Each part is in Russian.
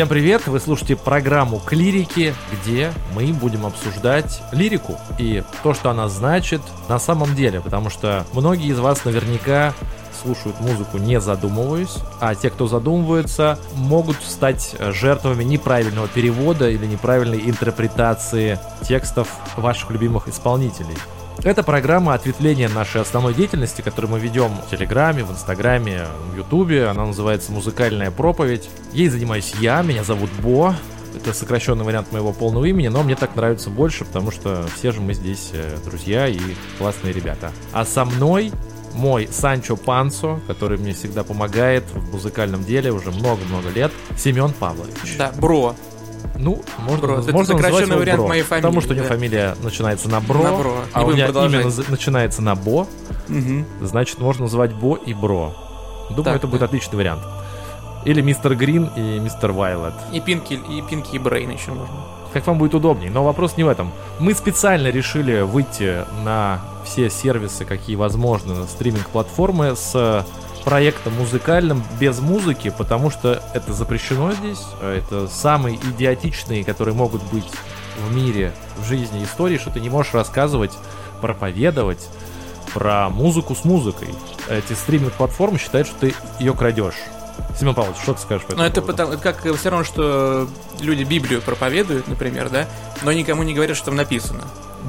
Всем привет! Вы слушаете программу «Клирики», где мы будем обсуждать лирику и то, что она значит на самом деле, потому что многие из вас наверняка слушают музыку не задумываясь, а те, кто задумываются, могут стать жертвами неправильного перевода или неправильной интерпретации текстов ваших любимых исполнителей. Это программа ответвления нашей основной деятельности, которую мы ведем в Телеграме, в Инстаграме, в Ютубе. Она называется «Музыкальная проповедь». Ей занимаюсь я, меня зовут Бо. Это сокращенный вариант моего полного имени, но мне так нравится больше, потому что все же мы здесь э, друзья и классные ребята. А со мной мой Санчо Пансо, который мне всегда помогает в музыкальном деле уже много-много лет, Семен Павлович. Да, бро. Ну, можно, Бро. Это можно сокращенный называть вариант бро, моей фамилии, Потому что у него фамилия начинается на бро, На бро. а у меня продолжать. имя начинается на бо, Мгм. значит, можно называть бо и бро. Думаю, Так, это будет да. отличный вариант. Или мистер Грин и мистер Вайлет. И Пинки, и Пинки, и Брейн еще можно. Как вам будет удобней. Но вопрос не в этом. Мы специально решили выйти на все сервисы, какие возможны, стриминг-платформы с проектом музыкальным без музыки, потому что это запрещено здесь. а Это самые идиотичные, которые могут быть в мире, в жизни истории, что ты не можешь рассказывать, проповедовать про музыку с музыкой. Эти стриминг-платформы считают, что ты ее крадешь. Семен Павлович, что ты скажешь по Но этому это поводу? потому, это как все равно, что люди Библию проповедуют, например, да, но никому не говорят, что там написано.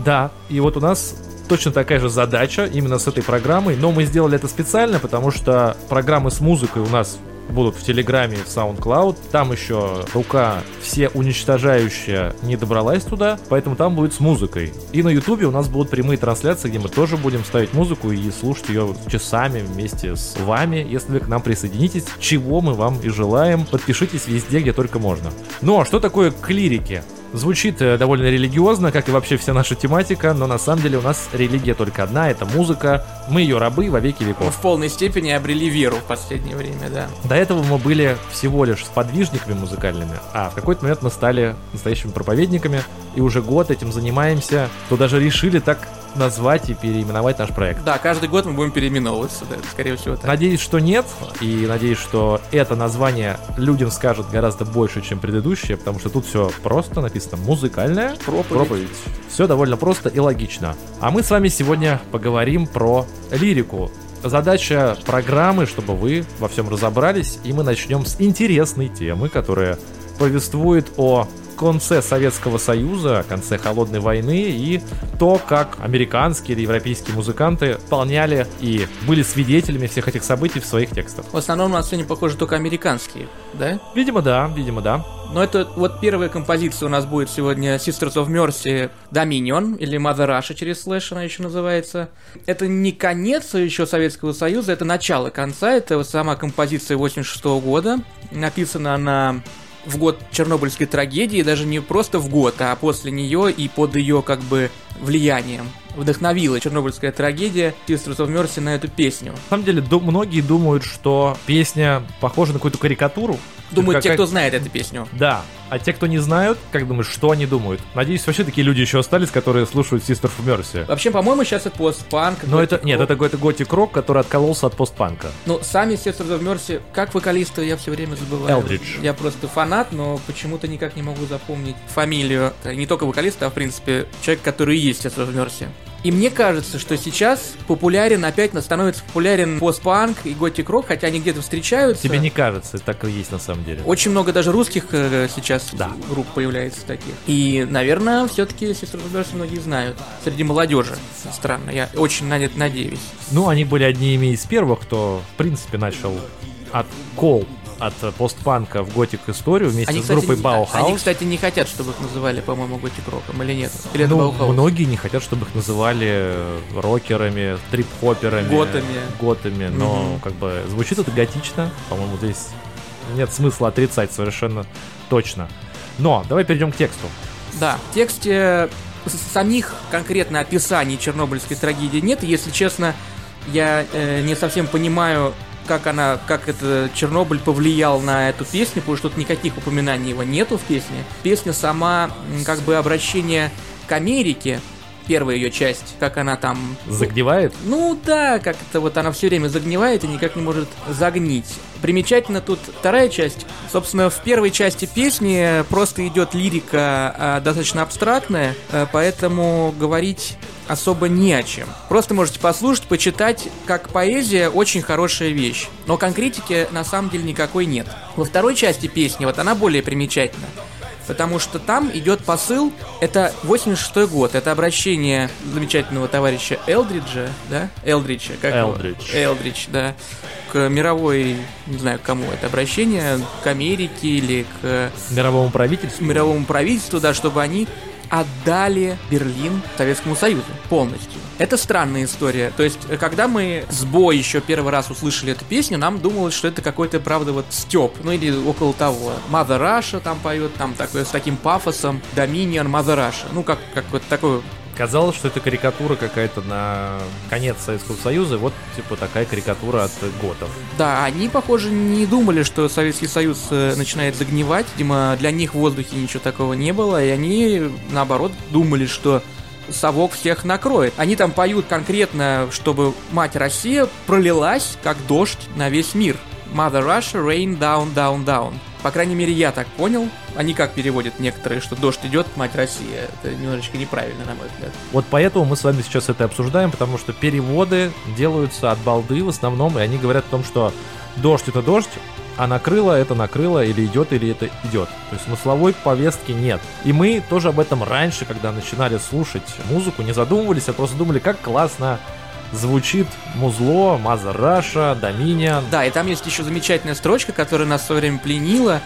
Да, и вот у нас точно такая же задача именно с этой программой, но мы сделали это специально, потому что программы с музыкой у нас будут в Телеграме в SoundCloud. Там еще рука все уничтожающая не добралась туда, поэтому там будет с музыкой. И на Ютубе у нас будут прямые трансляции, где мы тоже будем ставить музыку и слушать ее часами вместе с вами. Если вы к нам присоединитесь, чего мы вам и желаем, подпишитесь везде, где только можно. Но что такое клирики? Звучит э, довольно религиозно, как и вообще вся наша тематика, но на самом деле у нас религия только одна, это музыка. Мы ее рабы во веки Мы веков. в полной степени обрели веру в последнее время, да. До этого мы были всего лишь сподвижниками музыкальными, а в какой-то момент мы стали настоящими проповедниками, и уже год этим занимаемся, то даже решили так назвать и переименовать наш проект. Да, каждый год мы будем переименовываться, да, скорее всего так. Надеюсь, что нет, и надеюсь, что это название людям скажет гораздо больше, чем предыдущее, потому что тут все просто написано «музыкальная Проповедь. Все довольно просто и логично. А мы с вами сегодня поговорим про лирику. Задача программы, чтобы вы во всем разобрались, и мы начнем с интересной темы, которая повествует о конце Советского Союза, о конце Холодной войны и то, как американские или европейские музыканты исполняли и были свидетелями всех этих событий в своих текстах. В основном у нас сегодня, похоже, только американские, да? Видимо, да, видимо, да. Но это вот первая композиция у нас будет сегодня Sisters of Mercy Dominion, или Mother Russia через слэш она еще называется. Это не конец еще Советского Союза, это начало конца, это вот сама композиция 86 года. Написана она в год Чернобыльской трагедии, даже не просто в год, а после нее и под ее как бы влиянием. Вдохновила Чернобыльская трагедия Sisters of Mercy на эту песню. На самом деле, многие думают, что песня похожа на какую-то карикатуру. Думаю, Как- те, кто знает эту песню. Да. А те, кто не знают, как думаешь, что они думают? Надеюсь, вообще такие люди еще остались, которые слушают Sister of Mercy. Вообще, по-моему, сейчас это постпанк. Но это, нет, это какой-то готик рок, который откололся от постпанка. Ну, сами Sisters of Mercy, как вокалиста, я все время забываю. Элдридж. Я просто фанат, но почему-то никак не могу запомнить фамилию. Не только вокалиста, а, в принципе, человек, который и есть Sisters of Mercy. И мне кажется, что сейчас популярен, опять становится популярен постпанк и готик рок, хотя они где-то встречаются. Тебе не кажется, так и есть на самом деле. Очень много даже русских э, сейчас Да. групп появляется таких. И, наверное, все-таки Sisters of Mercy многие знают. Среди молодежи. Странно, я очень на это надеюсь. Ну, они были одними из первых, кто, в принципе, начал откол от постпанка в готик историю вместе Они, с группой Bauhaus. они, кстати, не хотят, чтобы их называли, по-моему, готик роком или нет? Или ну, многие не хотят, чтобы их называли рокерами, трип-хоперами, Готами. готами, но Мгм. как бы звучит это готично, по-моему, здесь нет смысла отрицать совершенно точно. Но давай перейдем к тексту. Да, в тексте самих конкретно описаний чернобыльской трагедии нет. Если честно, я э, не совсем понимаю, как она, как это Чернобыль повлиял на эту песню, потому что тут никаких упоминаний его нету в песне. Песня сама как бы обращение к Америке, первая ее часть, как она там... Загнивает? Ну да, как это вот она все время загнивает и никак не может загнить. Примечательно тут вторая часть. Собственно, в первой части песни просто идет лирика а, достаточно абстрактная, а, поэтому говорить особо не о чем. Просто можете послушать, почитать, как поэзия очень хорошая вещь. Но конкретики на самом деле никакой нет. Во второй части песни вот она более примечательна потому что там идет посыл, это 86 год, это обращение замечательного товарища Элдриджа, да? Элдриджа, как Элдридж. Его? Элдридж, да. К мировой, не знаю, к кому это обращение, к Америке или к... Мировому правительству. Мировому правительству, да, чтобы они отдали Берлин Советскому Союзу полностью. Это странная история. То есть, когда мы с Бо еще первый раз услышали эту песню, нам думалось, что это какой-то, правда, вот степ. Ну или около того. Mother Russia там поет, там такой, с таким пафосом. Dominion Mother Russia. Ну, как, как вот такой Казалось, что это карикатура какая-то на конец Советского Союза, вот типа такая карикатура от готов. Да, они, похоже, не думали, что Советский Союз э, начинает загнивать. Видимо, для них в воздухе ничего такого не было, и они, наоборот, думали, что совок всех накроет. Они там поют конкретно, чтобы мать Россия пролилась, как дождь на весь мир. Mother Russia, rain down, down, down. По крайней мере, я так понял. Они как переводят некоторые, что дождь идет, мать Россия. Это немножечко неправильно, на мой взгляд. Вот поэтому мы с вами сейчас это обсуждаем, потому что переводы делаются от балды в основном, и они говорят о том, что дождь это дождь, а накрыло это накрыло, или идет, или это идет. То есть смысловой повестки нет. И мы тоже об этом раньше, когда начинали слушать музыку, не задумывались, а просто думали, как классно звучит музло, Маза Раша. Да, и там есть еще замечательная строчка, которая нас в свое время пленила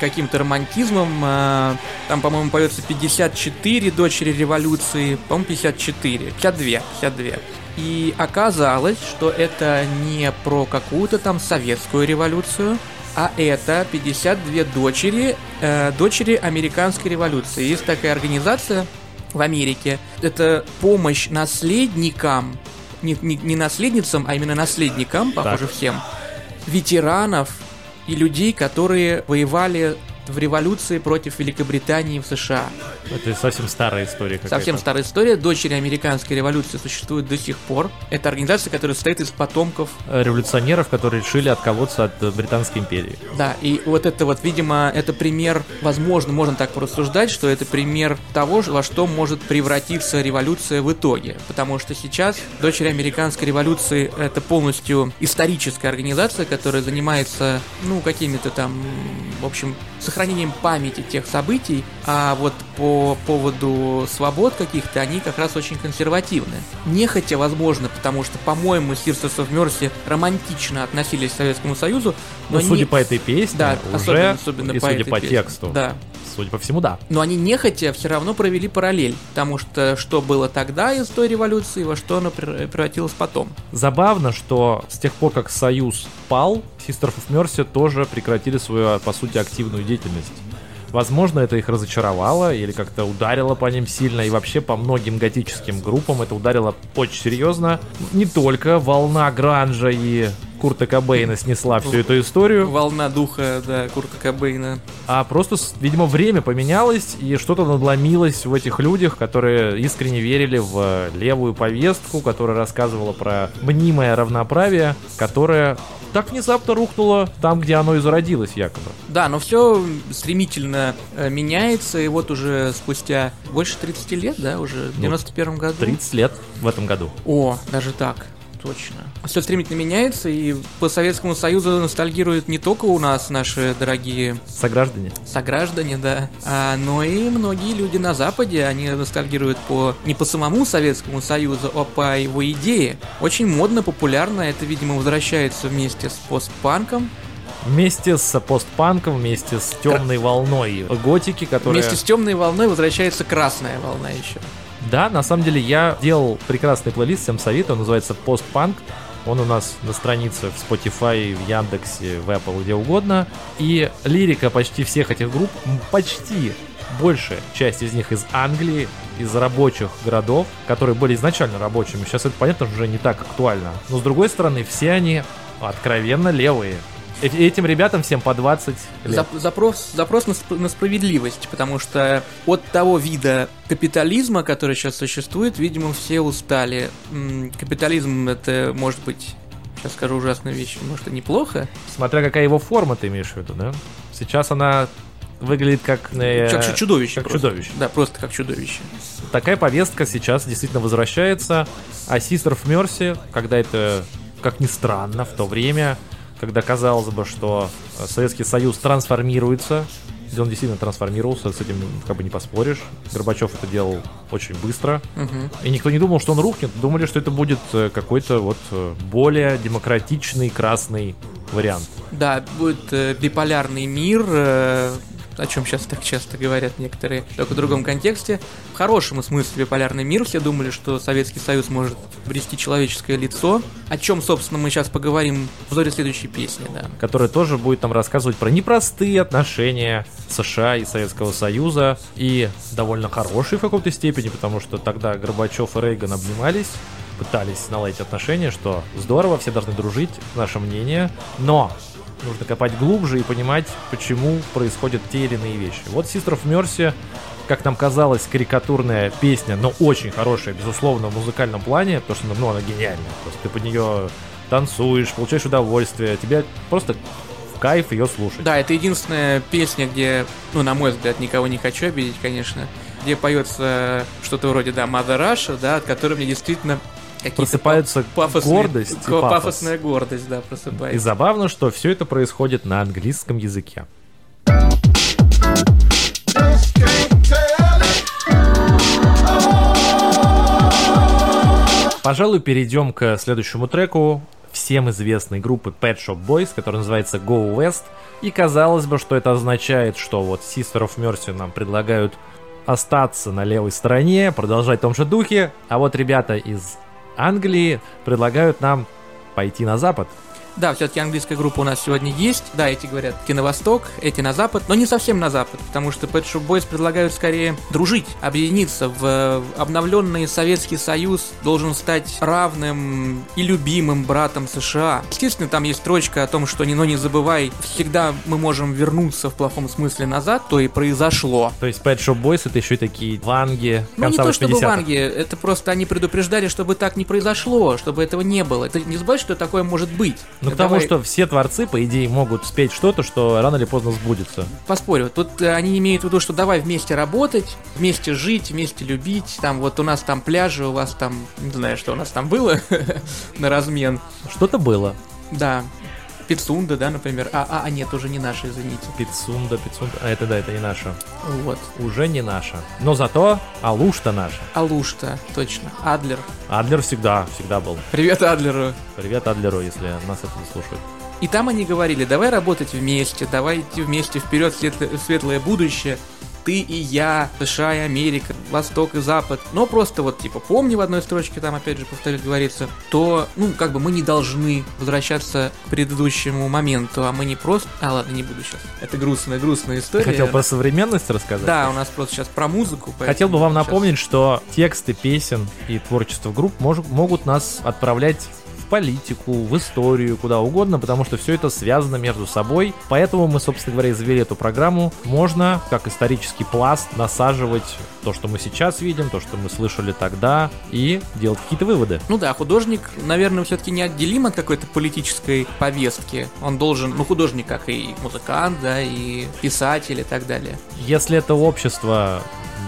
каким-то романтизмом. А, там, по-моему, поется 54 дочери революции, по-моему, 54, 52, 52. И оказалось, что это не про какую-то там советскую революцию, а это 52 дочери, э, дочери американской революции. Есть такая организация в Америке. Это помощь наследникам не, не, не наследницам, а именно наследникам, похоже, так. всем, ветеранов и людей, которые воевали в революции против Великобритании в США. Это совсем старая история. Совсем старая история. Дочери американской революции существуют до сих пор. Это организация, которая состоит из потомков... Революционеров, которые решили отколоться от э, Британской империи. Да, и вот это вот, видимо, это пример, возможно, можно так порассуждать, что это пример того, во что может превратиться революция в итоге. Потому что сейчас дочери американской революции это полностью историческая организация, которая занимается, ну, какими-то там, в общем, сохранением памяти тех событий, а вот по поводу свобод каких-то они как раз очень консервативны. Нехотя, возможно, потому что, по-моему, Sisters of Mercy романтично относились к Советскому Союзу. Но, судя они... по этой песне, да, уже, особенно, особенно и по судя этой по песне. тексту, да. Судя по всему, да. Но они нехотя все равно провели параллель, потому что что было тогда из той революции, во что оно превратилось потом. Забавно, что с тех пор, как Союз пал, Sisters of Mercy тоже прекратили свою, по сути, активную деятельность. Возможно, это их разочаровало или как-то ударило по ним сильно. И вообще по многим готическим группам это ударило очень серьезно. Не только волна гранжа и Курта Кобейна снесла всю эту историю. Волна духа, да, Курта Кобейна. А просто, видимо, время поменялось, и что-то надломилось в этих людях, которые искренне верили в левую повестку, которая рассказывала про мнимое равноправие, которое так внезапно рухнуло там, где оно и зародилось, якобы. Да, но все стремительно э, меняется, и вот уже спустя больше 30 лет, да, уже в 91 ну, году. 30 лет в этом году. О, даже так точно. Все стремительно меняется, и по Советскому Союзу ностальгируют не только у нас наши дорогие... Сограждане. Сограждане, да. А, но и многие люди на Западе, они ностальгируют по не по самому Советскому Союзу, а по его идее. Очень модно, популярно, это, видимо, возвращается вместе с постпанком, Вместе с постпанком, вместе с темной волной готики, которая... Вместе с темной волной возвращается красная волна еще. Да, на самом деле я делал прекрасный плейлист, всем советую, он называется «Постпанк». Он у нас на странице в Spotify, в Яндексе, в Apple, где угодно. И лирика почти всех этих групп, почти большая часть из них из Англии, из рабочих городов, которые были изначально рабочими. Сейчас это, понятно, уже не так актуально. Но с другой стороны, все они откровенно левые. Э- Этим ребятам всем по 20 лет. Зап- запрос, запрос на, сп- на справедливость, потому что от того вида капитализма, который сейчас существует, видимо, все устали. М, Капитализм это может быть, сейчас скажу ужасную вещь, может и неплохо, Смотря какая его форма ты имеешь в виду, да? Сейчас она выглядит как... э, как чу- чудовище. как просто. чудовище. Да, просто как чудовище. Такая повестка сейчас действительно возвращается. А Sister of Mercy, когда это, как ни странно, в то время, когда казалось бы, что э, Советский Союз трансформируется, и он действительно трансформировался, с этим как бы не поспоришь. Горбачев это делал очень быстро. Мгм. И никто не думал, что он рухнет. Думали, что это будет э, какой-то вот э, более демократичный красный вариант. Да, будет э, биполярный мир, э, о чем сейчас так часто говорят некоторые, только в другом контексте. В хорошем смысле биполярный мир. Все думали, что Советский Союз может обрести человеческое лицо. О чем, собственно, мы сейчас поговорим в взоре следующей песни, да. который тоже будет нам рассказывать про непростые отношения США и Советского Союза, и довольно хорошие в какой-то степени, потому что тогда Горбачев и Рейган обнимались, пытались наладить отношения, что здорово, все должны дружить, наше мнение, но нужно копать глубже и понимать, почему происходят те или иные вещи. Вот Sister of Mercy, как нам казалось, карикатурная песня, но очень хорошая, безусловно, в музыкальном плане, потому что ну, она гениальная. Просто ты под нее танцуешь, получаешь удовольствие, тебе просто в кайф ее слушать. Да, это единственная песня, где, ну, на мой взгляд, никого не хочу обидеть, конечно, где поется что-то вроде, да, Mother Russia, да, от которой мне действительно какие-то Просыпается пафосные- гордость и пафос. пафосная гордость, да, И просыпается. забавно, что все это происходит на английском языке. Пожалуй, перейдем к следующему треку всем известной группы Pet Shop Boys, который называется Go West. И казалось бы, что это означает, что вот Sister of Mercy нам предлагают остаться на левой стороне, продолжать в том же духе, а вот ребята из Англии предлагают нам пойти на запад. Да, все-таки английская группа у нас сегодня есть. Да, эти говорят идти на восток, эти на запад, но не совсем на запад, потому что Pet Shop Boys предлагают скорее дружить, объединиться в обновленный Советский Союз должен стать равным и любимым братом США. Естественно, там есть строчка о том, что не, но не забывай, всегда мы можем вернуться в плохом смысле назад, то и произошло. То есть Pet Shop Boys это еще и такие ванги Ну, не то чтобы 80-х. ванги, это просто они предупреждали, чтобы так не произошло, чтобы этого не было. Ты не забывай, что такое может быть. Ну, потому Давай что все творцы, по идее, могут спеть что-то, что рано или поздно сбудется. Поспорю. Тут э, они имеют в виду, что давай вместе работать, вместе жить, вместе любить. Там вот у нас там пляжи, у вас там, не знаю, что у нас там было на размен. Что-то было. Да. Пицунда, да, например. А, а, а нет, уже не наши, извините. Пицунда, пицунда. А это да, это не наша. Вот. Уже не наша. Но зато Алуш-то наша. Алушта, точно. Адлер. Адлер всегда, всегда был. Привет Адлеру. Привет Адлеру, если нас это не слушают. И там они говорили, давай работать вместе, давай идти вместе вперед в светлое будущее. Ты и я, США и Америка, Восток и Запад. Но просто вот, типа, помни в одной строчке, там опять же, повторюсь, говорится, то, ну, как бы мы не должны возвращаться к предыдущему моменту, а мы не просто... А, ладно, не буду сейчас. Это грустная, грустная Ты история. хотел про современность рассказать? Да, у нас просто сейчас про музыку. Хотел бы вам сейчас- напомнить, что тексты песен и творчество групп мож- могут нас отправлять политику, в историю, куда угодно, потому что все это связано между собой. Поэтому мы, собственно говоря, завели эту программу. Можно, как исторический пласт, насаживать то, что мы сейчас видим, то, что мы слышали тогда, и делать какие-то выводы. Ну да, художник, наверное, все-таки неотделим от какой-то политической повестки. Он должен, ну, художник, как и музыкант, да, и писатель и так далее. Если это общество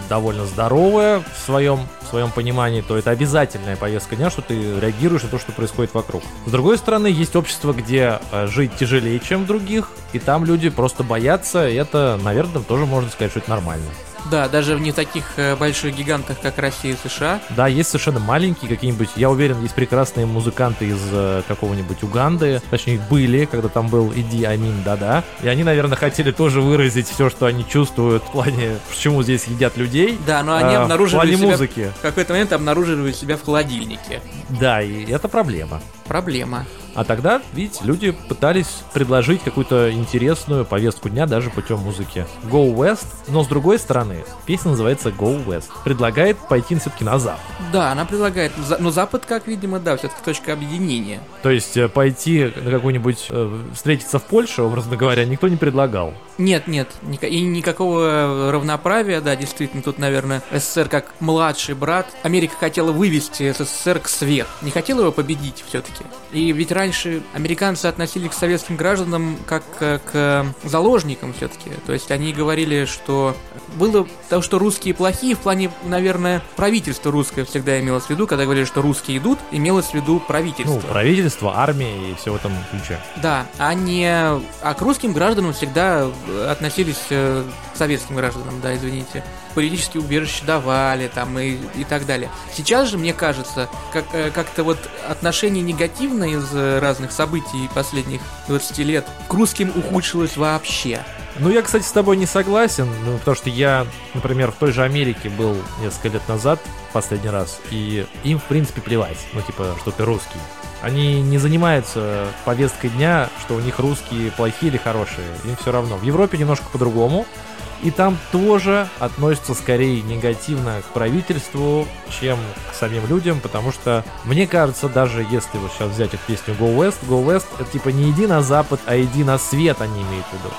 довольно здоровое в своем, в своем понимании, то это обязательная повестка дня, что ты реагируешь на то, что происходит вокруг. С другой стороны, есть общество, где э, жить тяжелее, чем в других, и там люди просто боятся, и это, наверное, тоже можно сказать, что это нормально. Да, даже в не таких э, больших гигантах, как Россия и США. Да, есть совершенно маленькие какие-нибудь, я уверен, есть прекрасные музыканты из э, какого-нибудь Уганды, точнее были, когда там был Иди Амин Да-да, и они, наверное, хотели тоже выразить все, что они чувствуют в плане, почему здесь едят людей. Да, но они а, в обнаружили плане себя... музыки. В какой-то момент обнаружили себя в холодильнике. Да, и это проблема. Проблема. А тогда, видите, люди пытались предложить какую-то интересную повестку дня даже путем музыки. Go West, но с другой стороны, песня называется Go West. Предлагает пойти все-таки на запад. Да, она предлагает, но Запад, как видимо, да, все-таки точка объединения. То есть э, пойти на какую-нибудь э, встретиться в Польше, образно говоря, никто не предлагал. Нет, нет, и никакого равноправия, да, действительно, тут, наверное, СССР как младший брат. Америка хотела вывести СССР к свет, не хотела его победить все-таки. И ведь раньше американцы относились к советским гражданам как э, к заложникам все-таки. То есть они говорили, что было то, что русские плохие в плане, наверное, правительство русское всегда имелось в виду, когда говорили, что русские идут, имелось в виду правительство. Ну, правительство, армия и все в этом ключе. Да, а не... А к русским гражданам всегда э, относились э, к советским гражданам, да, извините. Политические убежища давали, там, и, и так далее. Сейчас же, мне кажется, как, э, как-то вот отношение негативное из э, разных событий последних 20 лет к русским ухудшилось вообще. Ну, я, кстати, с тобой не согласен, ну, потому что я, например, в той же Америке был несколько лет назад, последний раз, и им, в принципе, плевать, ну, типа, что ты русский. Они не занимаются повесткой дня, что у них русские плохие или хорошие, им все равно. В Европе немножко по-другому, и там тоже относятся скорее негативно к правительству, чем к самим людям, потому что, мне кажется, даже если вот сейчас взять их песню Go West, Go West, это типа не иди на запад, а иди на свет, они имеют в виду.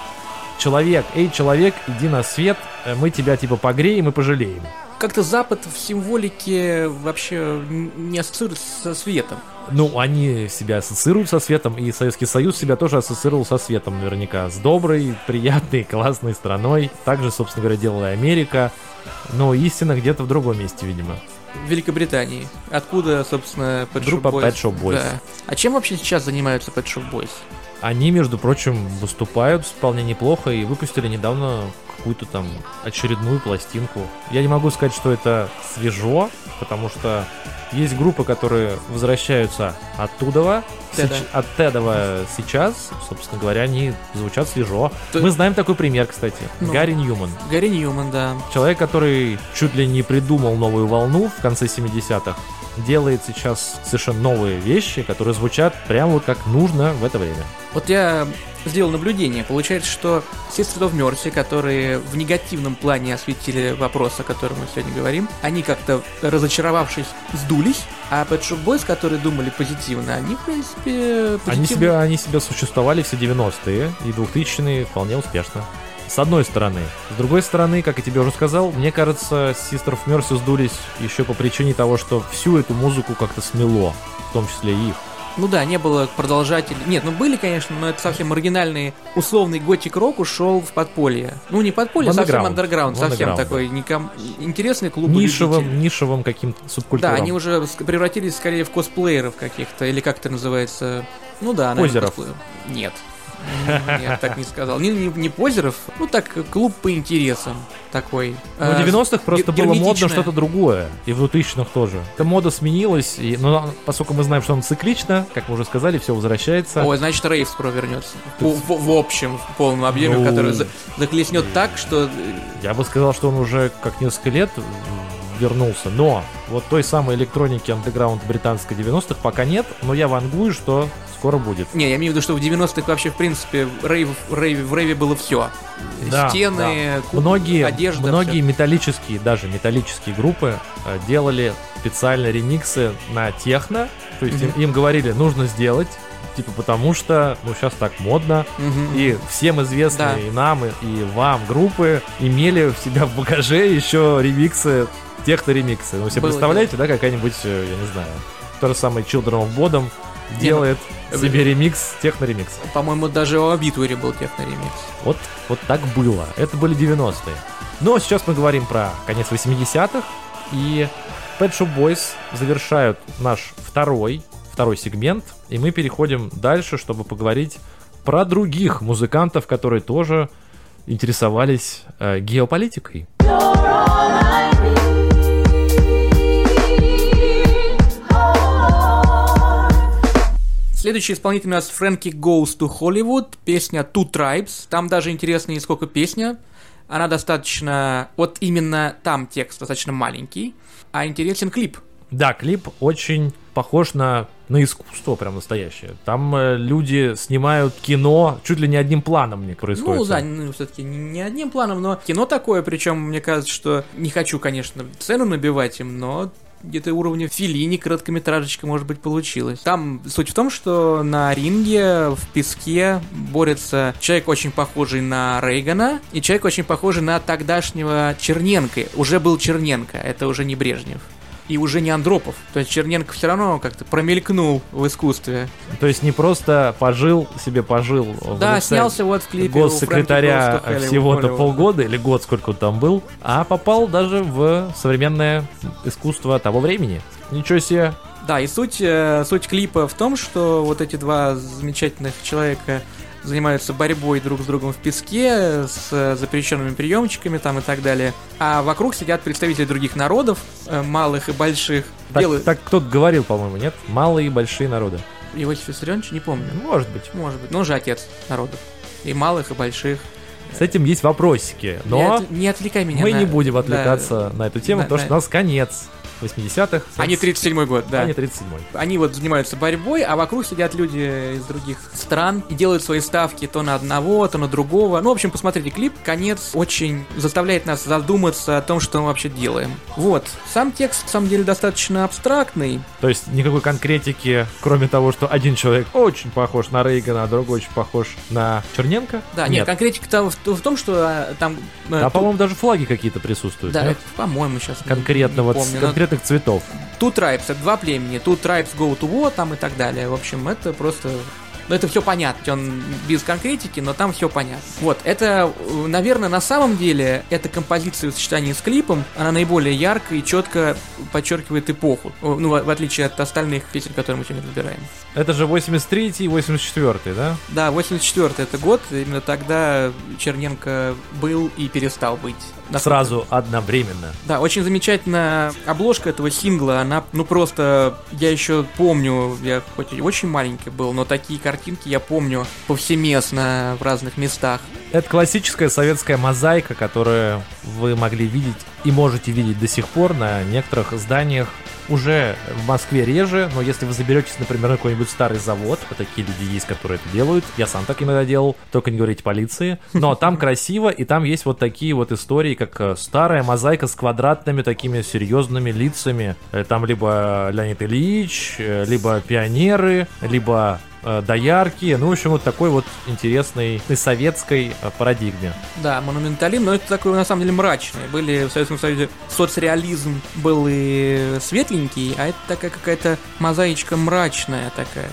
Человек, эй, человек, иди на свет, э, мы тебя типа погреем и пожалеем. Как-то Запад в символике вообще не ассоциируется со светом. Ну, они себя ассоциируют со светом, и Советский Союз себя тоже ассоциировал со светом наверняка. С доброй, приятной, классной страной. Также, собственно говоря, делала и Америка. Но истина где-то в другом месте, видимо. В Великобритании. Откуда, собственно, Pet Shop Группа Boys? Pet Shop Boys. Да. А чем вообще сейчас занимаются Pet Shop Boys? Они, между прочим, выступают вполне неплохо и выпустили недавно какую-то там очередную пластинку. Я не могу сказать, что это свежо, потому что есть группы, которые возвращаются оттуда, Теда. сеч- от Тедова сейчас, собственно говоря, они звучат свежо. То- Мы знаем такой пример, кстати. Ну. Гарри Ньюман. Гарри Ньюман, да. Человек, который чуть ли не придумал новую волну в конце 70-х, делает сейчас совершенно новые вещи, которые звучат прямо вот как нужно в это время. Вот я сделал наблюдение. Получается, что Sisters of Mercy, которые в негативном плане осветили вопрос, о котором мы сегодня говорим, они как-то, разочаровавшись, сдулись, а Pet Shop Boys, которые думали позитивно, они, в принципе, позитивно... Они себя, они себя существовали все 90-е и 2000-е вполне успешно. С одной стороны. С другой стороны, как я тебе уже сказал, мне кажется, Sister of Mercy сдулись еще по причине того, что всю эту музыку как-то смело, в том числе и их. Ну да, не было продолжателей. Нет, ну были, конечно, но это совсем маргинальный, условный готик-рок ушел в подполье. Ну не подполье, совсем underground. андерграунд, совсем такой ником... интересный клуб Нишевым, нишевым каким-то Да, субкультурам. они уже превратились скорее в косплееров каких-то, или как это называется? Ну да, Позеров. косплеер. Нет. Я так не сказал. Не, не, не позеров, ну так, клуб по интересам такой. Ну, Э, в 90-х просто гер- было модно что-то другое. И в 2000-х тоже. Эта мода сменилась, и, но поскольку мы знаем, что он циклично, как мы уже сказали, все возвращается. Ой, значит, рейв скоро вернется. В, в- в общем, в полном объеме, Ну. который за- захлестнет так, что... э, Я бы сказал, что он уже как несколько лет вернулся. Но вот той самой электроники андеграунд британской 90-х пока нет, но я вангую, что скоро будет. Не, я имею в виду, что в 90-х вообще, в принципе, рейв, рейв, в рейве было все. Да, Стены, куб- Многие, одежда. многие всё. металлические, даже металлические группы э, делали специально ремиксы на техно. То есть им, Мгм. им говорили, нужно сделать, типа потому что, ну, сейчас так модно, Мгм. И всем известные Да. и нам, и, и вам группы имели в себя в багаже еще ремиксы, техно-ремиксы. Вы себе Было представляете, да, какая-нибудь, э, я не знаю, то же самое Children of Bodom делает э, себе ремикс, техно-ремикс. По-моему, даже у Обитуари был техно-ремикс. Вот, вот так было. Это были 90-е. Но сейчас мы говорим про конец 80-х, и Pet Shop Boys завершают наш второй, второй сегмент, и мы переходим дальше, чтобы поговорить про других музыкантов, которые тоже интересовались э, геополитикой. Следующий исполнитель у нас Фрэнки Goes to Hollywood, песня Two Tribes. Там даже интересно, не сколько песня. Она достаточно... Вот именно там текст достаточно маленький, а интересен клип. Да, клип очень похож на на искусство прям настоящее. Там э, люди снимают кино чуть ли не одним планом мне происходит. Ну, да, ну, все-таки не одним планом, но кино такое, причем мне кажется, что не хочу, конечно, цену набивать им, но где-то уровня Филини короткометражечка, может быть, получилось. Там суть в том, что на ринге в песке борется человек очень похожий на Рейгана и человек очень похожий на тогдашнего Черненко. Уже был Черненко, это уже не Брежнев и уже не Андропов. То есть Черненко все равно как-то промелькнул в искусстве. То есть не просто пожил себе пожил. Да, снялся вот в клипе госсекретаря всего-то полгода или год, сколько он там был, а попал даже в современное искусство того времени. Ничего себе. Да, и суть, э, суть клипа в том, что вот эти два замечательных человека занимаются борьбой друг с другом в песке, с запрещенными приемчиками там и так далее. А вокруг сидят представители других народов, э, малых и больших. Так, Белый... так кто-то говорил, по-моему, нет? Малые и большие народы. Иосиф Виссарионович, не помню. Может быть. Может быть. Но он же отец народов. И малых, и больших. С этим есть вопросики, но не, от, не отвлекай меня. Мы на... не будем отвлекаться да, на эту тему, да, потому да. что у нас конец. 80-х. Они 37-й год, да. Они 37-й. Они вот занимаются борьбой, а вокруг сидят люди из других стран и делают свои ставки то на одного, то на другого. Ну, в общем, посмотрите клип. Конец очень заставляет нас задуматься о том, что мы вообще делаем. Вот. Сам текст, на самом деле, достаточно абстрактный. То есть никакой конкретики, кроме того, что один человек очень похож на Рейгана, а другой очень похож на Черненко? Да, нет, нет конкретика там в, в том, что а, там... А, тут... по-моему, даже флаги какие-то присутствуют. Да, по-моему, сейчас конкретно не, вот помню, конкретно конкретных цветов. Тут Tribes, это два племени, тут Tribes go to war там и так далее. В общем, это просто ну, это все понятно, он без конкретики, но там все понятно. Вот, это, наверное, на самом деле, эта композиция в сочетании с клипом, она наиболее ярко и четко подчеркивает эпоху, ну, в, в отличие от остальных песен, которые мы сегодня разбираем. Это же 83-й и 84-й, да? Да, 84-й это год, именно тогда Черненко был и перестал быть. Сразу одновременно. Да, очень замечательная обложка этого сингла, она, ну просто, я еще помню, я хоть и очень маленький был, но такие картинки я помню повсеместно в разных местах. Это классическая советская мозаика, которую вы могли видеть и можете видеть до сих пор на некоторых зданиях уже в Москве реже, но если вы заберетесь, например, на какой-нибудь старый завод, а такие люди есть, которые это делают, я сам так иногда делал, только не говорите полиции, но там красиво, и там есть вот такие вот истории, как э, старая мозаика с квадратными такими серьезными лицами, э, там либо Леонид Ильич, э, либо пионеры, либо э, доярки, ну, в общем, вот такой вот интересной советской э, парадигме. Да, монументализм, но это такой, на самом деле, мрачный. Были в Советском Союзе соцреализм был и светленький, а это такая какая-то мозаичка мрачная такая.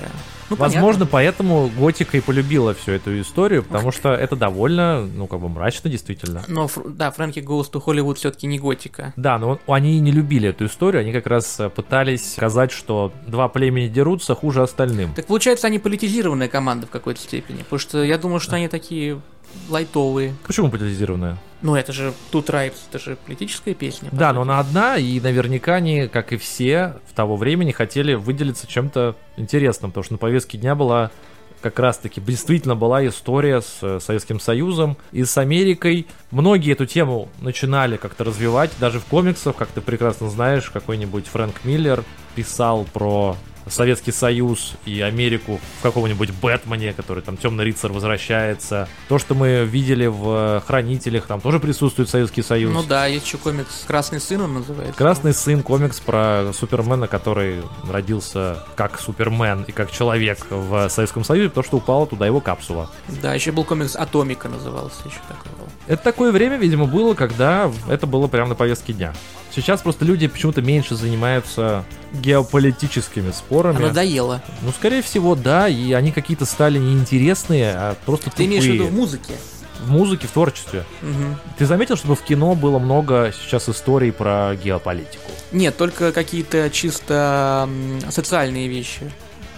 Ну, Возможно, понятно. поэтому Готика и полюбила всю эту историю, потому что это довольно, ну, как бы мрачно, действительно. Но, да, Фрэнки Гоуз to Холливуд все-таки не Готика. Да, но они не любили эту историю, они как раз э, пытались сказать, что два племени дерутся хуже остальным. Так получается, они политизированная команда в какой-то степени, потому что я думаю, что они такие лайтовые. Почему политизированная? Ну, это же Two Tribes, это же политическая песня. Да, но она одна, и наверняка они, как и все в того времени, хотели выделиться чем-то интересным, потому что на повестке дня была как раз-таки действительно была история с э, Советским Союзом и с Америкой. Многие эту тему начинали как-то развивать, даже в комиксах, как ты прекрасно знаешь, какой-нибудь Фрэнк Миллер писал про Советский Союз и Америку в каком-нибудь Бэтмене, который там Темный рыцарь возвращается. То, что мы видели в Хранителях, там тоже присутствует Советский Союз. Ну да, есть еще комикс Красный сын он называется. Красный сын, комикс про Супермена, который родился как Супермен и как человек в Советском Союзе, потому что упала туда его капсула. Да, еще был комикс Атомика назывался, еще такой. Это такое время, видимо, было, когда это было прямо на повестке дня. Сейчас просто люди почему-то меньше занимаются геополитическими спорами. А надоело. Ну, скорее всего, да, и они какие-то стали неинтересные, а просто Ты тупые. имеешь в виду в музыке? В музыке, в творчестве. Угу. Ты заметил, чтобы в кино было много сейчас историй про геополитику? Нет, только какие-то чисто социальные вещи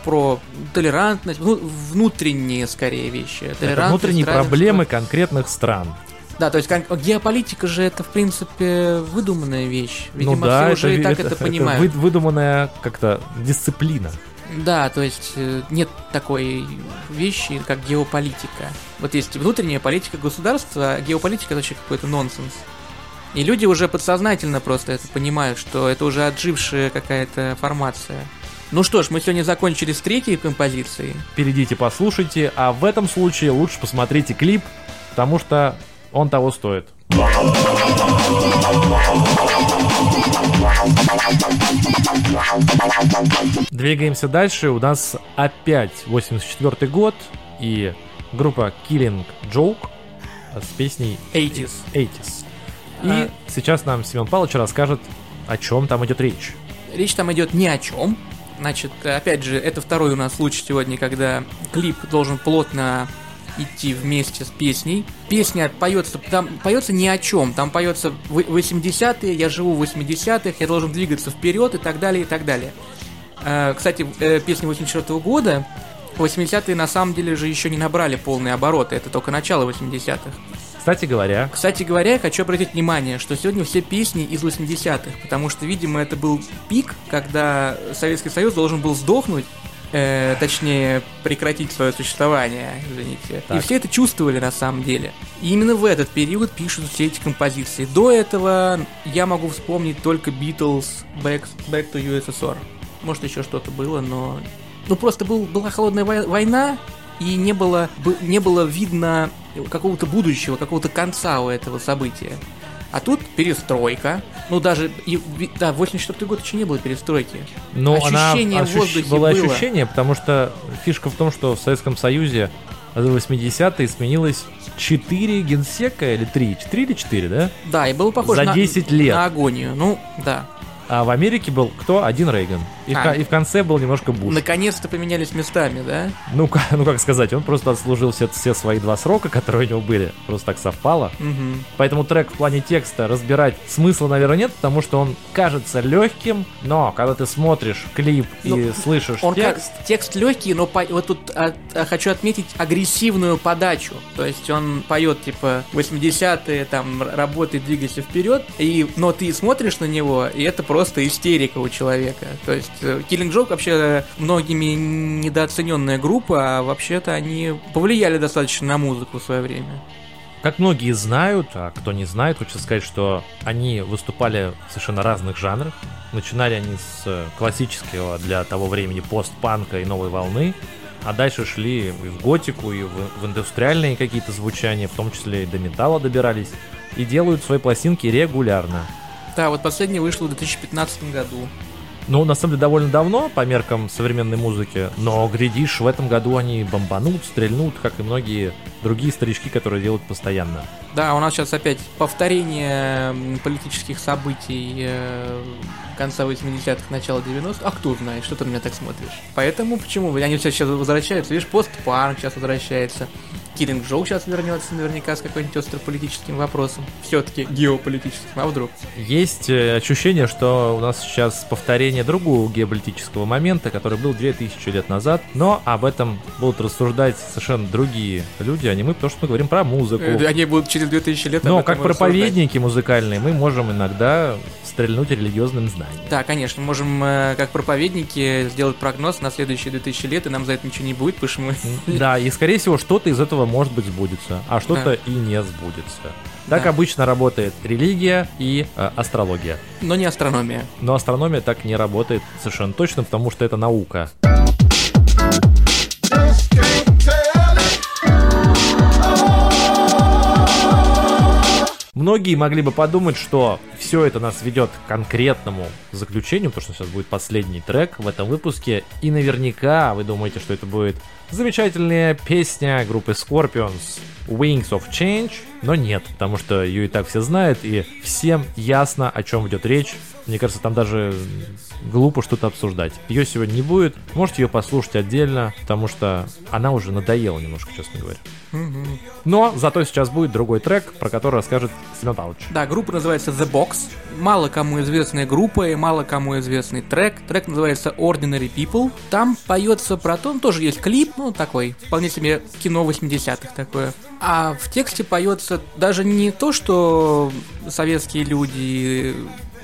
про толерантность, ну, внутренние скорее вещи. Это внутренние проблемы конкретных стран. Да, то есть геополитика же это, в принципе, выдуманная вещь. Видимо, ну, да, все уже это, и так это, это понимают. Это выдуманная как-то дисциплина. Да, то есть э, нет такой вещи, как геополитика. Вот есть внутренняя политика государства, а геополитика это вообще какой-то нонсенс. И люди уже подсознательно просто это понимают, что это уже отжившая какая-то формация. Ну что ж, мы сегодня закончили с третьей композицией. Перейдите, послушайте, а в этом случае лучше посмотрите клип, потому что он того стоит. Двигаемся дальше. У нас опять 84 год и группа Killing Joke с песней 80s. 80s. И А. сейчас нам Семен Павлович расскажет, о чем там идет речь. Речь там идет ни о чем. Значит, опять же, это второй у нас случай сегодня, когда клип должен плотно идти вместе с песней. Песня поется, там поется ни о чем, там поется в- 80-е, я живу в 80-х, я должен двигаться вперед и так далее, и так далее. Э, Кстати, э, песня 84 года, 80-е на самом деле же еще не набрали полные обороты, это только начало 80-х. Кстати говоря, Кстати говоря, я хочу обратить внимание, что сегодня все песни из 80-х, потому что, видимо, это был пик, когда Советский Союз должен был сдохнуть, э, точнее, прекратить свое существование, извините. И Так. все это чувствовали на самом деле. И именно в этот период пишут все эти композиции. До этого я могу вспомнить только Beatles Back, Back to USSR. Может, еще что-то было, но... Ну, просто был, была холодная вой- война, и не было, бы- не было видно какого-то будущего, какого-то конца у этого события. А тут перестройка. Ну, даже, и, да, 84 год еще не было перестройки. ну, она Ощущение в ощущ- воздухе было было. ощущение, потому что фишка в том, что в Советском Союзе за 80-е сменилось 4 генсека или 3? 4 или 4, да? Да, и было похоже За на, 10 лет. на агонию. Ну, да. А в Америке был кто? Один Рейган. И, в, А. ко- и в конце был немножко Буш. Наконец-то поменялись местами, да? Ну, ка- ну, как сказать, он просто отслужил все, все свои два срока, которые у него были. Просто так совпало. Мгм. Поэтому трек в плане текста разбирать смысла, наверное, нет, потому что он кажется легким, но когда ты смотришь клип и Ну, слышишь Он текст, как текст легкий, но по- вот тут а, а, хочу отметить агрессивную подачу. То есть он поет типа 80-е, там р- работай, двигайся вперед, и, но ты смотришь на него, и это просто истерика у человека. То есть э, Killing Joke вообще э, многими недооцененная группа, а вообще-то они повлияли достаточно на музыку в свое время. как многие знают, а кто не знает, хочется сказать, что они выступали в совершенно разных жанрах. Начинали они с э, классического для того времени постпанка и новой волны, а дальше шли и в готику, и в, в индустриальные какие-то звучания, в том числе и до металла добирались, и делают свои пластинки регулярно. Да, вот последняя вышла в 2015 году. Ну, на самом деле, довольно давно по меркам современной музыки, но, глядишь, в этом году они бомбанут, стрельнут, как и многие другие старички, которые делают постоянно. Да, у нас сейчас опять повторение политических событий э, конца 80-х, начала 90-х. А кто знает, что ты на меня так смотришь? Поэтому почему? Они все сейчас возвращаются. Видишь, постпанк сейчас возвращается. Киллинг Джоу сейчас вернется наверняка с какой-нибудь острополитическим вопросом. Все-таки геополитическим, а вдруг? Есть э, ощущение, что у нас сейчас повторение другого геополитического момента, который был 2000 лет назад, но об этом будут рассуждать совершенно другие люди, а не мы, потому что мы говорим про музыку. Э, Они будут через 2000 лет Но как рассуждать. проповедники музыкальные мы можем иногда стрельнуть религиозным знанием. Да, конечно, можем э, как проповедники сделать прогноз на следующие 2000 лет, и нам за это ничего не будет, потому что мы Да, и скорее всего что-то из этого может быть сбудется, а что-то Да. и не сбудется. Так Да. обычно работает религия и э, астрология. но не астрономия. Но астрономия так не работает совершенно точно, потому что это наука. Многие могли бы подумать, что все это нас ведет к конкретному заключению, потому что сейчас будет последний трек в этом выпуске, и наверняка вы думаете, что это будет замечательная песня группы Scorpions Wings of Change, но нет, потому что ее и так все знают, и всем ясно, о чем идет речь. Мне кажется, там даже глупо что-то обсуждать. Ее сегодня не будет, можете ее послушать отдельно, потому что она уже надоела немножко, честно говоря. Но зато сейчас будет другой трек, про который расскажет Семен Павлович. Да, группа называется The Box. Мало кому известная группа и мало кому известный трек. Трек называется Ordinary People. Там поется про то, ну, тоже есть клип, ну, такой, вполне себе кино 80-х такое. А в тексте поется даже не то, что советские люди,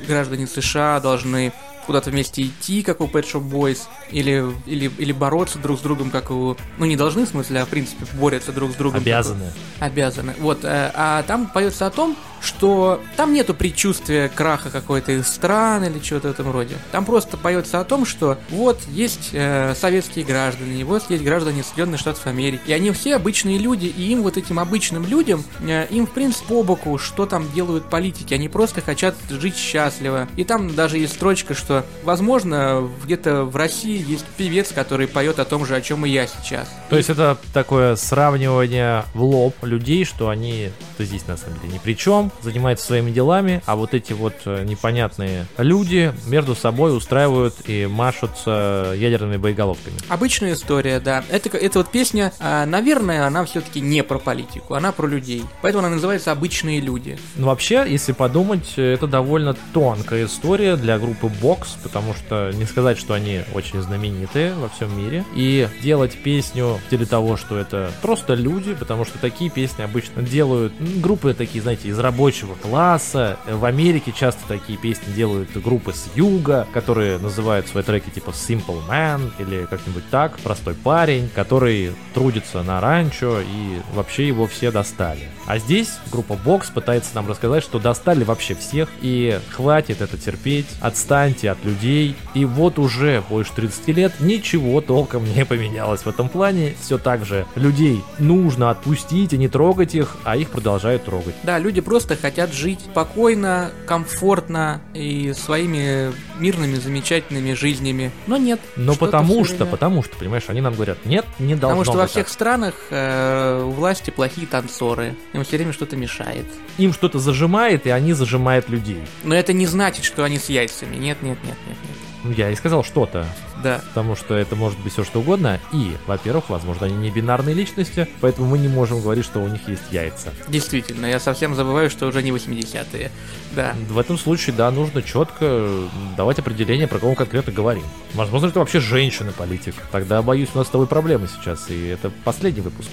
граждане США должны куда-то вместе идти, как у Pet Shop Boys, или, или, или бороться друг с другом, как у... Ну, не должны, в смысле, а в принципе борются друг с другом. Обязаны. Обязаны. Вот, э, а там поется о том, что там нету предчувствия краха какой-то из стран или чего-то в этом роде. Там просто поется о том, что вот есть э, советские граждане, вот есть граждане Соединенных Штатов Америки, и они все обычные люди, и им вот этим обычным людям, э, им в принципе по боку, что там делают политики, они просто хотят жить счастливо. И там даже есть строчка, что, возможно, где-то в России есть певец, который поет о том же, о чем и я сейчас. То есть это такое сравнивание в лоб людей, что они, то здесь на самом деле ни при чем, занимаются своими делами, а вот эти вот э, непонятные люди между собой устраивают и машутся ядерными боеголовками. Обычная история, да. Это, это вот песня, а, наверное, она все-таки не про политику, она про людей. Поэтому она называется «Обычные люди». Ну, вообще, если подумать, это довольно тонкая история для группы Box, потому что не сказать, что они очень знаменитые во всем мире. И делать песню в стиле того, что это просто люди, потому что такие песни обычно делают группы такие, знаете, из рабочего класса. В Америке часто такие песни делают группы с юга, которые называют свои треки типа Simple Man или как-нибудь так, простой парень, который трудится на ранчо и вообще его все достали. А здесь группа Box пытается нам рассказать, что достали вообще всех и хватит это терпеть, отстаньте от людей. И вот уже больше 30 лет ничего толком не поменялось в этом плане. Все так же людей нужно отпустить и не трогать их, а их продолжают трогать. Да, люди просто хотят жить спокойно, комфортно и своими мирными, замечательными жизнями. Но нет. Но потому что, время... потому что, понимаешь, они нам говорят, нет, не должно Потому что во всех так. странах э, у власти плохие танцоры. Им все время что-то мешает. Им что-то зажимает, и они зажимают людей. Но это не значит, что они с яйцами. Нет, нет, нет, нет, нет. Ну, я и сказал что-то. Да. Потому что это может быть все что угодно. И, во-первых, возможно, они не бинарные личности, поэтому мы не можем говорить, что у них есть яйца. Действительно, я совсем забываю, что уже не 80-е. Да. В этом случае, да, нужно четко давать определение, про кого мы конкретно говорим. Возможно, это вообще женщина-политик. Тогда, боюсь, у нас с тобой проблемы сейчас, и это последний выпуск.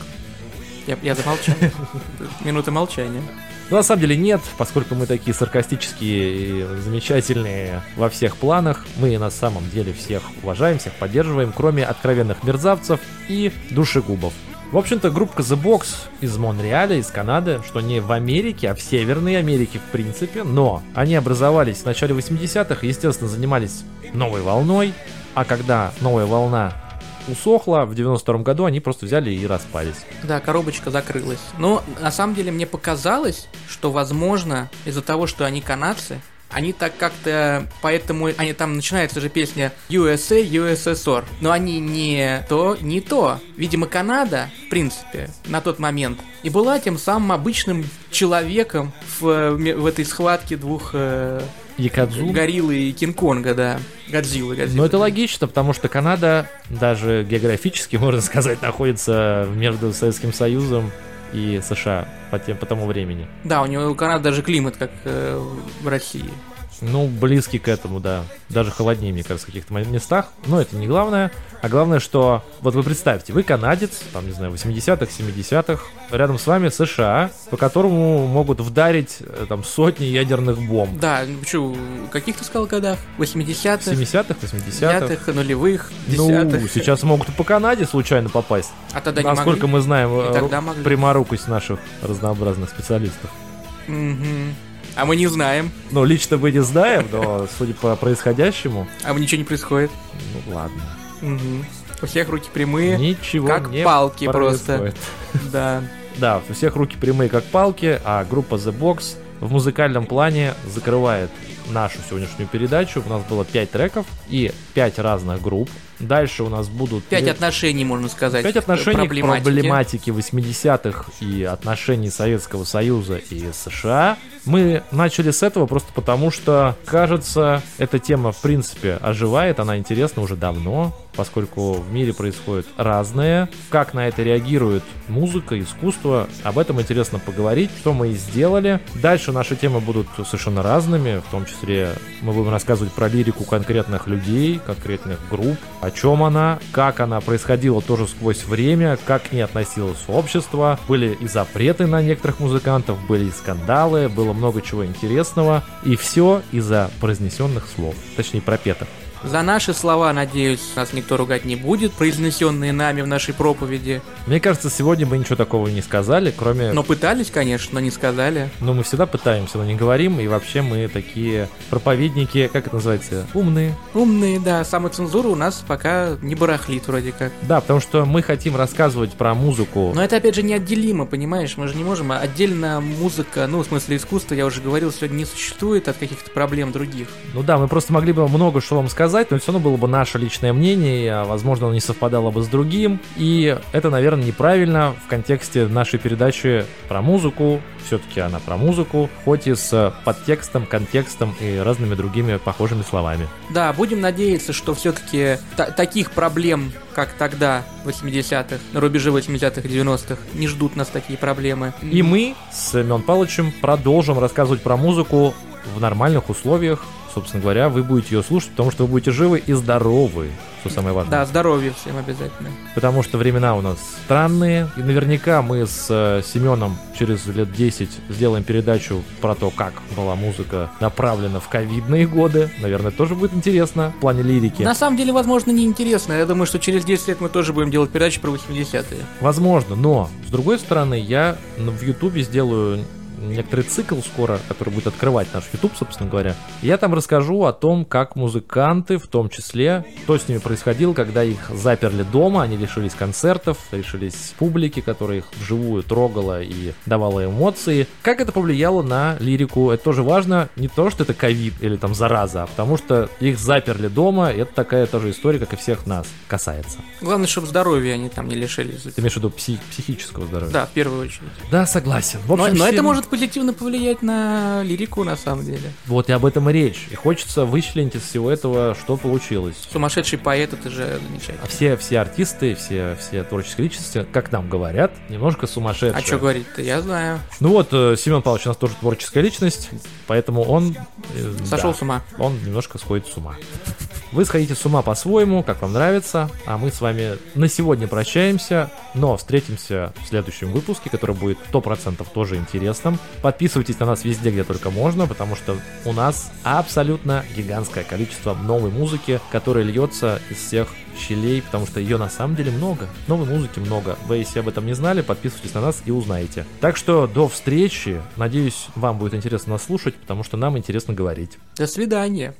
Я, я замолчал. Минута молчания. Но на самом деле нет, поскольку мы такие саркастические и замечательные во всех планах. Мы на самом деле всех уважаем, всех поддерживаем, кроме откровенных мерзавцев и душегубов. В общем-то, группа The Box из Монреаля, из Канады, что не в Америке, а в Северной Америке в принципе, но они образовались в начале 80-х, естественно, занимались новой волной, а когда новая волна усохла, в 92 году они просто взяли и распались. Да, коробочка закрылась. Но на самом деле мне показалось, что возможно из-за того, что они канадцы, они так как-то, поэтому они там начинается же песня USA, USSR, но они не то, не то. Видимо, Канада, в принципе, на тот момент и была тем самым обычным человеком в, в этой схватке двух э, Якадзу. Гориллы и Кинг-Конга, да. Годзиллы, Годзиллы. Но это логично, потому что Канада даже географически, можно сказать, находится между Советским Союзом и США по, тем, по тому времени. Да, у него у Канады даже климат, как э, в России. Ну, близкий к этому, да. Даже холоднее, мне кажется, в каких-то местах. Но это не главное. А главное, что... Вот вы представьте, вы канадец, там, не знаю, 80-х, 70-х. Рядом с вами США, по которому могут вдарить э, там сотни ядерных бомб. Да, ну что, каких ты сказал годах? 80-х? 70-х, 80-х. нулевых, десятых. Ну, сейчас могут и по Канаде случайно попасть. А тогда Насколько не мы знаем, э, пряморукость наших разнообразных специалистов. Угу. А мы не знаем. Ну, лично мы не знаем, но судя по происходящему... А ничего не происходит. Ну, ладно. Угу. У всех руки прямые. Ничего как не палки происходит. просто. Да. Да, у всех руки прямые, как палки, а группа The Box в музыкальном плане закрывает нашу сегодняшнюю передачу. У нас было 5 треков и 5 разных групп. Дальше у нас будут... Пять отношений, можно сказать. Пять отношений проблематики. к проблематике 80-х и отношений Советского Союза и США. Мы начали с этого просто потому, что, кажется, эта тема, в принципе, оживает, она интересна уже давно, поскольку в мире происходит разное. Как на это реагирует музыка, искусство, об этом интересно поговорить, что мы и сделали. Дальше наши темы будут совершенно разными, в том числе мы будем рассказывать про лирику конкретных людей, конкретных групп, о чем она, как она происходила тоже сквозь время, как к ней относилось общество. Были и запреты на некоторых музыкантов, были и скандалы, было много чего интересного. И все из-за произнесенных слов, точнее пропетых. За наши слова, надеюсь, нас никто ругать не будет, произнесенные нами в нашей проповеди. Мне кажется, сегодня мы ничего такого не сказали, кроме... Но пытались, конечно, но не сказали. Ну, мы всегда пытаемся, но не говорим, и вообще мы такие проповедники, как это называется, умные. Умные, да, самоцензура у нас пока не барахлит вроде как. Да, потому что мы хотим рассказывать про музыку. Но это, опять же, неотделимо, понимаешь? Мы же не можем, а отдельно музыка, ну, в смысле искусства, я уже говорил, сегодня не существует от каких-то проблем других. Ну да, мы просто могли бы много что вам сказать, сказать, но все равно было бы наше личное мнение, а, возможно, оно не совпадало бы с другим, и это, наверное, неправильно в контексте нашей передачи про музыку, все-таки она про музыку, хоть и с подтекстом, контекстом и разными другими похожими словами. Да, будем надеяться, что все-таки таких проблем, как тогда, в 80-х, на рубеже 80-х и 90-х, не ждут нас такие проблемы. И мы с Семен Павловичем продолжим рассказывать про музыку в нормальных условиях, собственно говоря, вы будете ее слушать, потому что вы будете живы и здоровы, что самое важное. Да, здоровье всем обязательно. Потому что времена у нас странные, и наверняка мы с э, Семеном через лет 10 сделаем передачу про то, как была музыка направлена в ковидные годы. Наверное, тоже будет интересно в плане лирики. На самом деле, возможно, не интересно. Я думаю, что через 10 лет мы тоже будем делать передачу про 80-е. Возможно, но, с другой стороны, я в Ютубе сделаю некоторый цикл скоро, который будет открывать наш YouTube, собственно говоря. Я там расскажу о том, как музыканты, в том числе, что с ними происходило, когда их заперли дома, они лишились концертов, лишились публики, которая их вживую трогала и давала эмоции. Как это повлияло на лирику? Это тоже важно. Не то, что это ковид или там зараза, а потому что их заперли дома. Это такая тоже история, как и всех нас касается. Главное, чтобы здоровья они там не лишились. Ты имеешь в виду псих- психического здоровья? Да, в первую очередь. Да, согласен. В общем, но, но это может позитивно повлиять на лирику, на самом деле. Вот и об этом и речь. И хочется вычленить из всего этого, что получилось. Сумасшедший поэт, это же замечательно. А все, все артисты, все, все творческие личности, как нам говорят, немножко сумасшедшие. А что говорить-то, я знаю. Ну вот, э, Семен Павлович у нас тоже творческая личность, поэтому он... Э, Сошел да, с ума. Он немножко сходит с ума. Вы сходите с ума по-своему, как вам нравится, а мы с вами на сегодня прощаемся, но встретимся в следующем выпуске, который будет 100% тоже интересным. Подписывайтесь на нас везде, где только можно, потому что у нас абсолютно гигантское количество новой музыки, которая льется из всех щелей, потому что ее на самом деле много. Новой музыки много. Вы, если об этом не знали, подписывайтесь на нас и узнаете. Так что до встречи. Надеюсь, вам будет интересно нас слушать, потому что нам интересно говорить. До свидания.